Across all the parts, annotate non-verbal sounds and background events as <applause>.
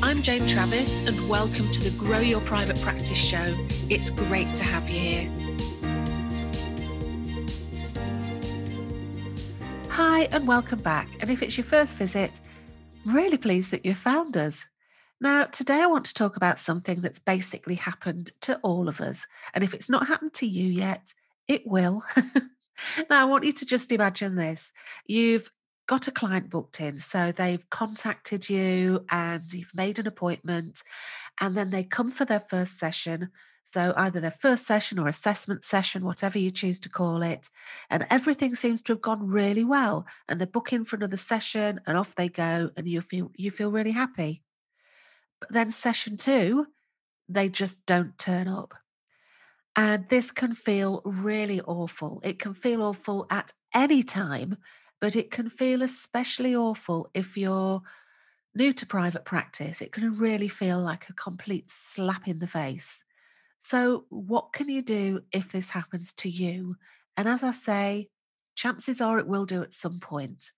I'm Jane Travis, and welcome to the Grow Your Private Practice Show. It's great to have you here. Hi, and welcome back. And if it's your first visit, really pleased that you found us. Now, today I want to talk about something that's basically happened to all of us. And if it's not happened to you yet, it will. <laughs> now, I want you to just imagine this you've got a client booked in. So they've contacted you and you've made an appointment, and then they come for their first session. So, either their first session or assessment session, whatever you choose to call it, and everything seems to have gone really well. And they book in for another session, and off they go, and you feel you feel really happy. But then session two, they just don't turn up. And this can feel really awful. It can feel awful at any time, but it can feel especially awful if you're new to private practice. It can really feel like a complete slap in the face. So, what can you do if this happens to you? And as I say, chances are it will do at some point.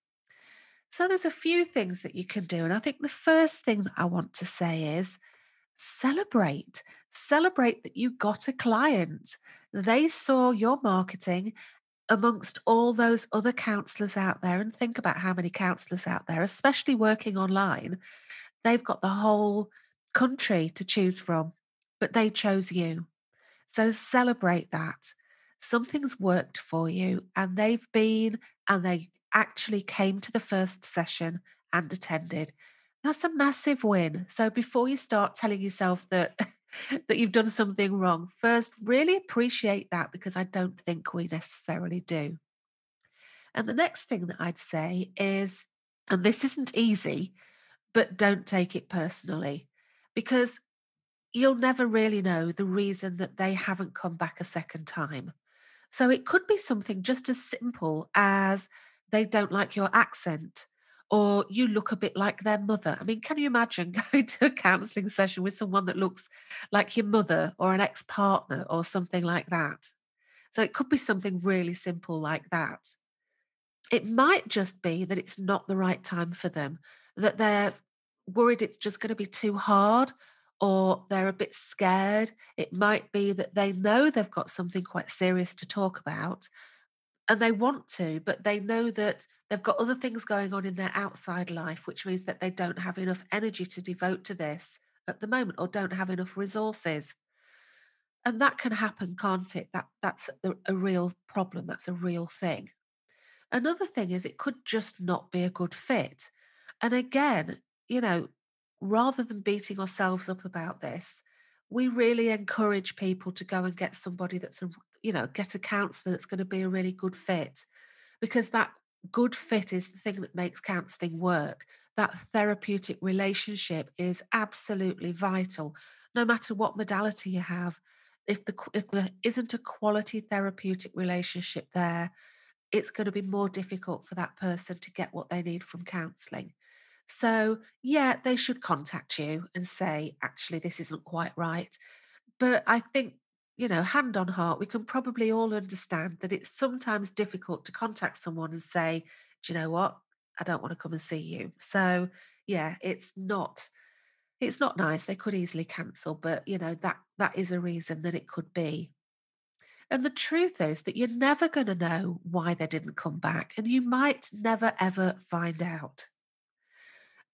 So there's a few things that you can do. And I think the first thing that I want to say is celebrate. Celebrate that you got a client. They saw your marketing amongst all those other counselors out there. And think about how many counselors out there, especially working online. They've got the whole country to choose from, but they chose you. So celebrate that. Something's worked for you, and they've been and they actually came to the first session and attended. That's a massive win. So before you start telling yourself that <laughs> that you've done something wrong, first really appreciate that because I don't think we necessarily do. And the next thing that I'd say is and this isn't easy, but don't take it personally because you'll never really know the reason that they haven't come back a second time. So it could be something just as simple as they don't like your accent or you look a bit like their mother. I mean, can you imagine <laughs> going to a counseling session with someone that looks like your mother or an ex partner or something like that? So it could be something really simple like that. It might just be that it's not the right time for them, that they're worried it's just going to be too hard or they're a bit scared. It might be that they know they've got something quite serious to talk about, and they want to, but they know that they've got other things going on in their outside life, which means that they don't have enough energy to devote to this at the moment or don't have enough resources. And that can happen, can't it? That that's a, a real problem. That's a real thing. Another thing is it could just not be a good fit. And again, you know, rather than beating ourselves up about this, we really encourage people to go and get somebody that's a you know get a counselor that's going to be a really good fit because that good fit is the thing that makes counseling work. That therapeutic relationship is absolutely vital no matter what modality you have. If the if there isn't a quality therapeutic relationship there it's going to be more difficult for that person to get what they need from counseling so, yeah, they should contact you and say, actually, this isn't quite right. But I think, you know, hand on heart, we can probably all understand that it's sometimes difficult to contact someone and say, do you know what? I don't want to come and see you. So, yeah, it's not it's not nice they could easily cancel but you know that that is a reason that it could be and the truth is that you're never going to know why they didn't come back and you might never ever find out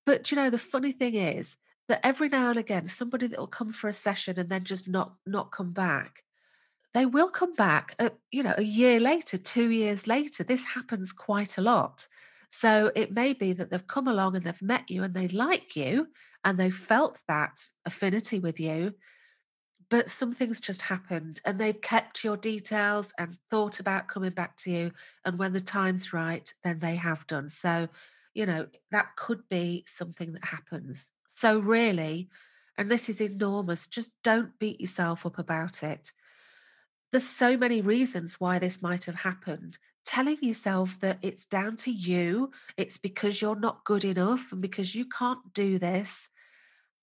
but you know, the funny thing is that every now and again, somebody that will come for a session and then just not not come back, they will come back. At, you know, a year later, two years later. This happens quite a lot. So it may be that they've come along and they've met you and they like you and they felt that affinity with you, but something's just happened and they've kept your details and thought about coming back to you. And when the time's right, then they have done. So you know, that could be something that happens. So, really, and this is enormous, just don't beat yourself up about it. There's so many reasons why this might have happened. Telling yourself that it's down to you, it's because you're not good enough and because you can't do this,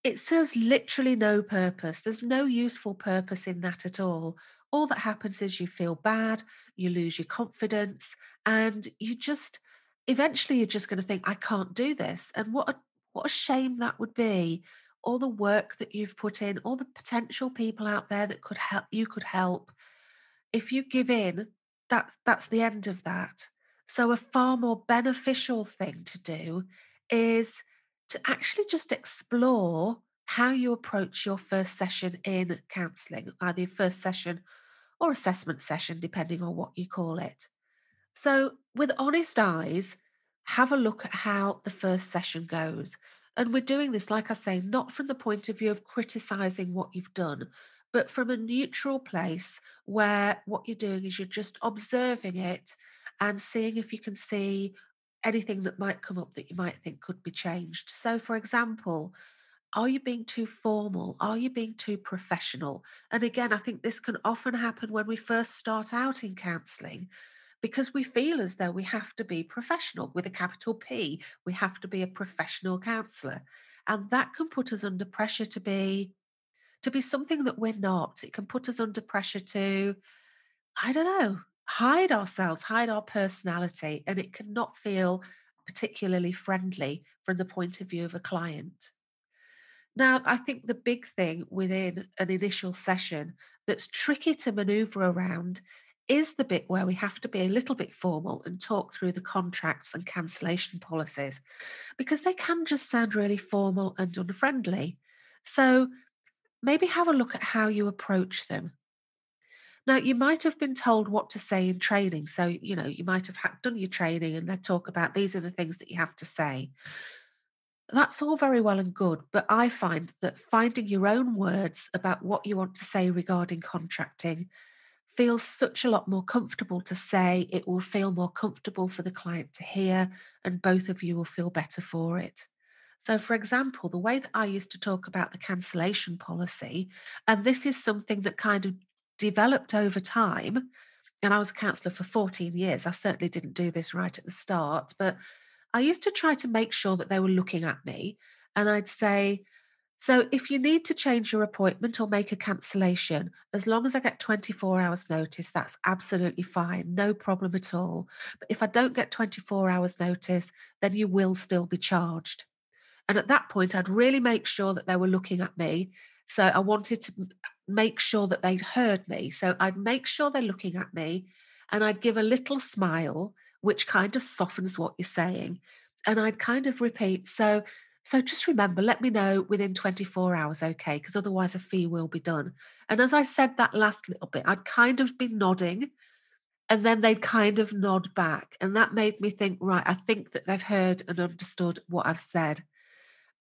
it serves literally no purpose. There's no useful purpose in that at all. All that happens is you feel bad, you lose your confidence, and you just eventually you're just going to think, I can't do this. And what a what a shame that would be. All the work that you've put in, all the potential people out there that could help you could help. If you give in, that's that's the end of that. So a far more beneficial thing to do is to actually just explore how you approach your first session in counselling, either your first session or assessment session, depending on what you call it. So, with honest eyes, have a look at how the first session goes. And we're doing this, like I say, not from the point of view of criticizing what you've done, but from a neutral place where what you're doing is you're just observing it and seeing if you can see anything that might come up that you might think could be changed. So, for example, are you being too formal? Are you being too professional? And again, I think this can often happen when we first start out in counselling because we feel as though we have to be professional with a capital P. We have to be a professional counsellor. And that can put us under pressure to be to be something that we're not. It can put us under pressure to, I don't know, hide ourselves, hide our personality, and it cannot feel particularly friendly from the point of view of a client. Now, I think the big thing within an initial session that's tricky to maneuver around is the bit where we have to be a little bit formal and talk through the contracts and cancellation policies because they can just sound really formal and unfriendly. So maybe have a look at how you approach them. Now, you might have been told what to say in training. So, you know, you might have done your training and they talk about these are the things that you have to say. That's all very well and good. But I find that finding your own words about what you want to say regarding contracting feels such a lot more comfortable to say. It will feel more comfortable for the client to hear, and both of you will feel better for it. So, for example, the way that I used to talk about the cancellation policy, and this is something that kind of developed over time, and I was a counsellor for 14 years. I certainly didn't do this right at the start, but I used to try to make sure that they were looking at me. And I'd say, so if you need to change your appointment or make a cancellation, as long as I get 24 hours notice, that's absolutely fine. No problem at all. But if I don't get 24 hours notice, then you will still be charged. And at that point, I'd really make sure that they were looking at me. So I wanted to make sure that they'd heard me. So I'd make sure they're looking at me and I'd give a little smile, which kind of softens what you're saying. And I'd kind of repeat, so so just remember, let me know within 24 hours, okay? Because otherwise a fee will be done. And as I said that last little bit, I'd kind of been nodding and then they'd kind of nod back. And that made me think, right, I think that they've heard and understood what I've said.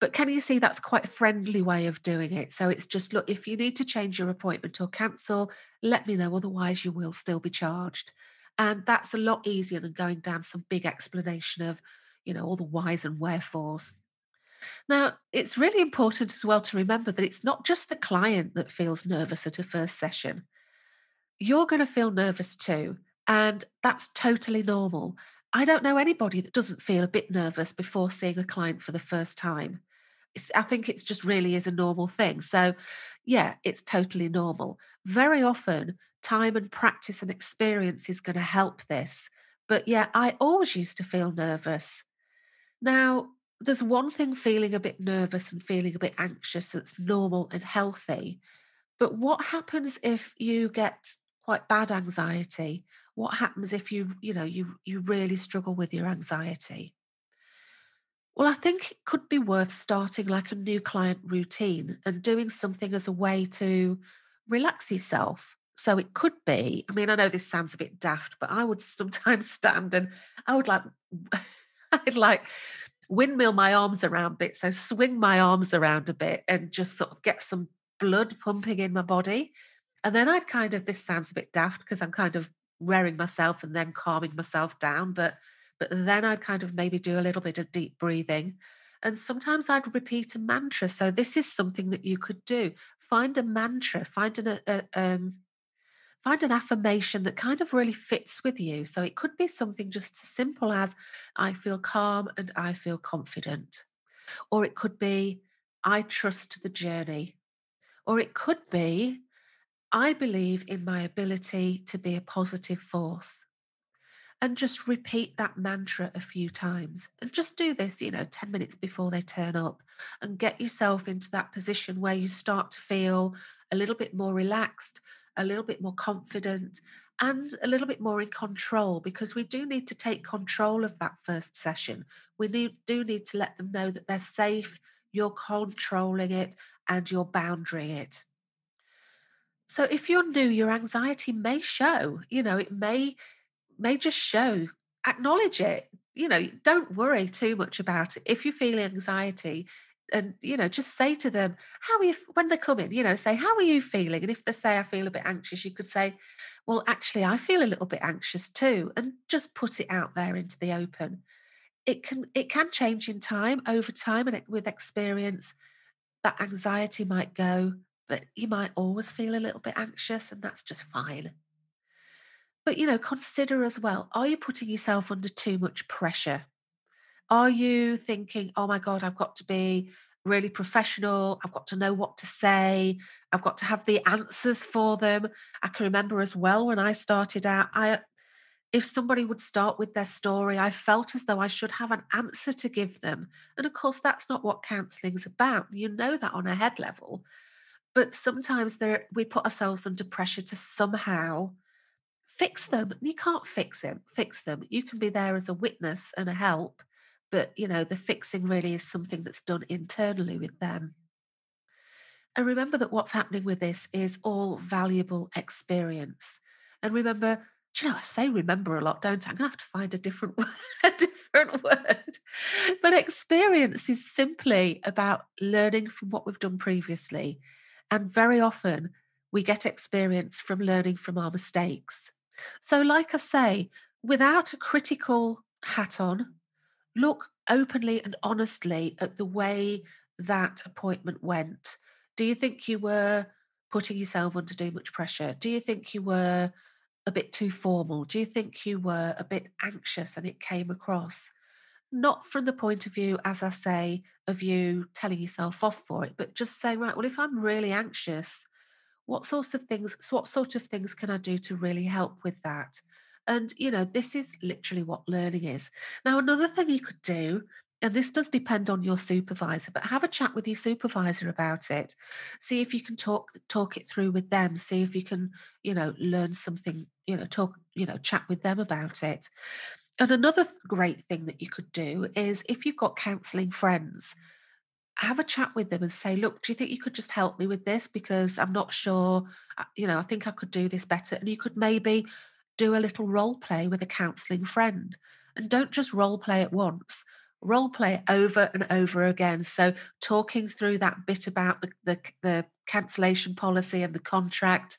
But can you see that's quite a friendly way of doing it? So it's just look, if you need to change your appointment or cancel, let me know. Otherwise, you will still be charged. And that's a lot easier than going down some big explanation of, you know, all the whys and wherefores. Now, it's really important as well to remember that it's not just the client that feels nervous at a first session. You're going to feel nervous too. And that's totally normal. I don't know anybody that doesn't feel a bit nervous before seeing a client for the first time. It's, I think it's just really is a normal thing. So, yeah, it's totally normal. Very often, time and practice and experience is going to help this. But yeah, I always used to feel nervous. Now, there's one thing feeling a bit nervous and feeling a bit anxious that's normal and healthy. But what happens if you get quite bad anxiety? What happens if you, you know, you you really struggle with your anxiety? Well, I think it could be worth starting like a new client routine and doing something as a way to relax yourself. So it could be, I mean, I know this sounds a bit daft, but I would sometimes <laughs> stand and I would like, <laughs> I'd like windmill my arms around a bit. So swing my arms around a bit and just sort of get some blood pumping in my body. And then I'd kind of, this sounds a bit daft because I'm kind of rearing myself and then calming myself down. But but then I'd kind of maybe do a little bit of deep breathing And sometimes I'd repeat a mantra. So this is something that you could do. Find a mantra, find an, a, um, find an affirmation that kind of really fits with you. So it could be something just as simple as, I feel calm and I feel confident. Or it could be, I trust the journey. Or it could be, I believe in my ability to be a positive force. And just repeat that mantra a few times. And just do this, you know, 10 minutes before they turn up and get yourself into that position where you start to feel a little bit more relaxed, a little bit more confident, and a little bit more in control because we do need to take control of that first session. We need, do need to let them know that they're safe, you're controlling it, and you're boundarying it. So if you're new, your anxiety may show, you know, it may may just show, acknowledge it. You know, don't worry too much about it. If you feel anxiety, and you know, just say to them, how are you when they come in, you know, say, How are you feeling? And if they say I feel a bit anxious, you could say, Well, actually, I feel a little bit anxious too, and just put it out there into the open. It can it can change in time, over time, and with experience, that anxiety might go but you might always feel a little bit anxious, and that's just fine. But, you know, consider as well are you putting yourself under too much pressure? Are you thinking, oh my God, I've got to be really professional. I've got to know what to say. I've got to have the answers for them. I can remember as well when I started out, I if somebody would start with their story, I felt as though I should have an answer to give them. And of course, that's not what counseling's about. You know that on a head level. But sometimes there we put ourselves under pressure to somehow fix them. You can't fix them, fix them. You can be there as a witness and a help, but you know, the fixing really is something that's done internally with them. And remember that what's happening with this is all valuable experience. And remember, you know, I say remember a lot, don't I? I'm gonna have to find a different <laughs> word, a different word. But experience is simply about learning from what we've done previously and very often we get experience from learning from our mistakes. So, like I say, without a critical hat on, look openly and honestly at the way that appointment went. Do you think you were putting yourself under too much pressure? Do you think you were a bit too formal? Do you think you were a bit anxious and it came across? not from the point of view, as I say, of you telling yourself off for it, but just saying, right, well, if I'm really anxious, what sorts of things, what sort of things can I do to really help with that? And, you know, this is literally what learning is. Now, another thing you could do, and this does depend on your supervisor, but have a chat with your supervisor about it. See if you can talk talk it through with them. See if you can, you know, learn something, you know, talk, you know, chat with them about it. And another great thing that you could do is if you've got counselling friends, have a chat with them and say, look, do you think you could just help me with this? Because I'm not sure, uh, you know, I think I could do this better. And you could maybe do a little role play with a counselling friend. And don't just role play at once, role play it over and over again. So talking through that bit about the, the, the cancellation policy and the contract,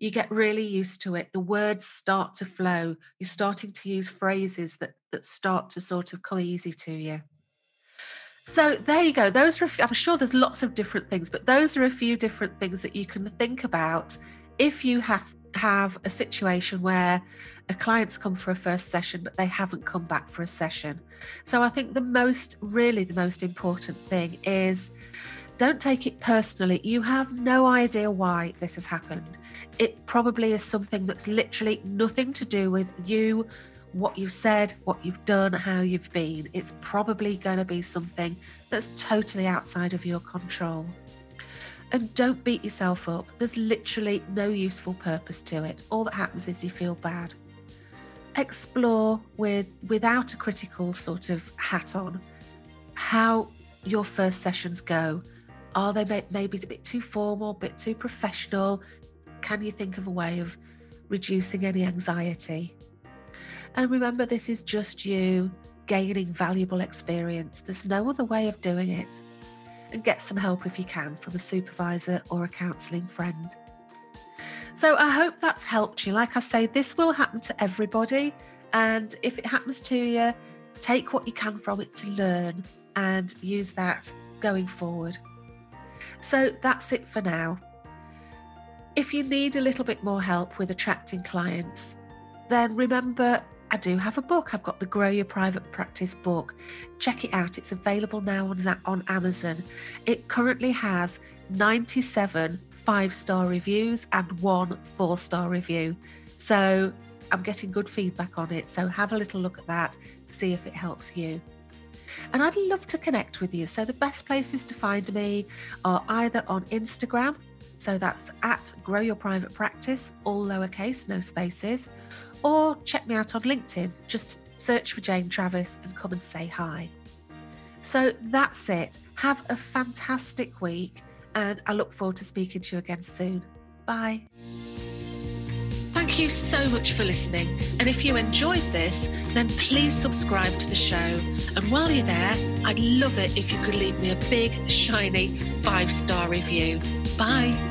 you get really used to it. The words start to flow. You're starting to use phrases that that start to sort of come easy to you. So there you go. Those are, I'm sure there's lots of different things, but those are a few different things that you can think about if you have have a situation where a client's come for a first session but they haven't come back for a session. So I think the most really the most important thing is don't take it personally. You have no idea why this has happened. It probably is something that's literally nothing to do with you, what you've said, what you've done, how you've been. It's probably going to be something that's totally outside of your control. And don't beat yourself up. There's literally no useful purpose to it. All that happens is you feel bad. Explore with without a critical sort of hat on how your first sessions go are they maybe a bit too formal, a bit too professional? Can you think of a way of reducing any anxiety? And remember, this is just you gaining valuable experience. There's no other way of doing it. And get some help if you can from a supervisor or a counselling friend. So I hope that's helped you. Like I say, this will happen to everybody. And if it happens to you, take what you can from it to learn and use that going forward. So that's it for now. If you need a little bit more help with attracting clients, then remember I do have a book. I've got the Grow Your Private Practice book. Check it out. It's available now on, on Amazon. It currently has 97 five star reviews and one four star review. So I'm getting good feedback on it. So have a little look at that, see if it helps you. And I'd love to connect with you. So the best places to find me are either on Instagram, so that's at Grow Your Private Practice, all lowercase, no spaces, or check me out on LinkedIn. Just search for Jane Travis and come and say hi. So that's it. Have a fantastic week, and I look forward to speaking to you again soon. Bye. Thank you so much for listening. And if you enjoyed this, then please subscribe to the show. And while you're there, I'd love it if you could leave me a big, shiny five star review. Bye.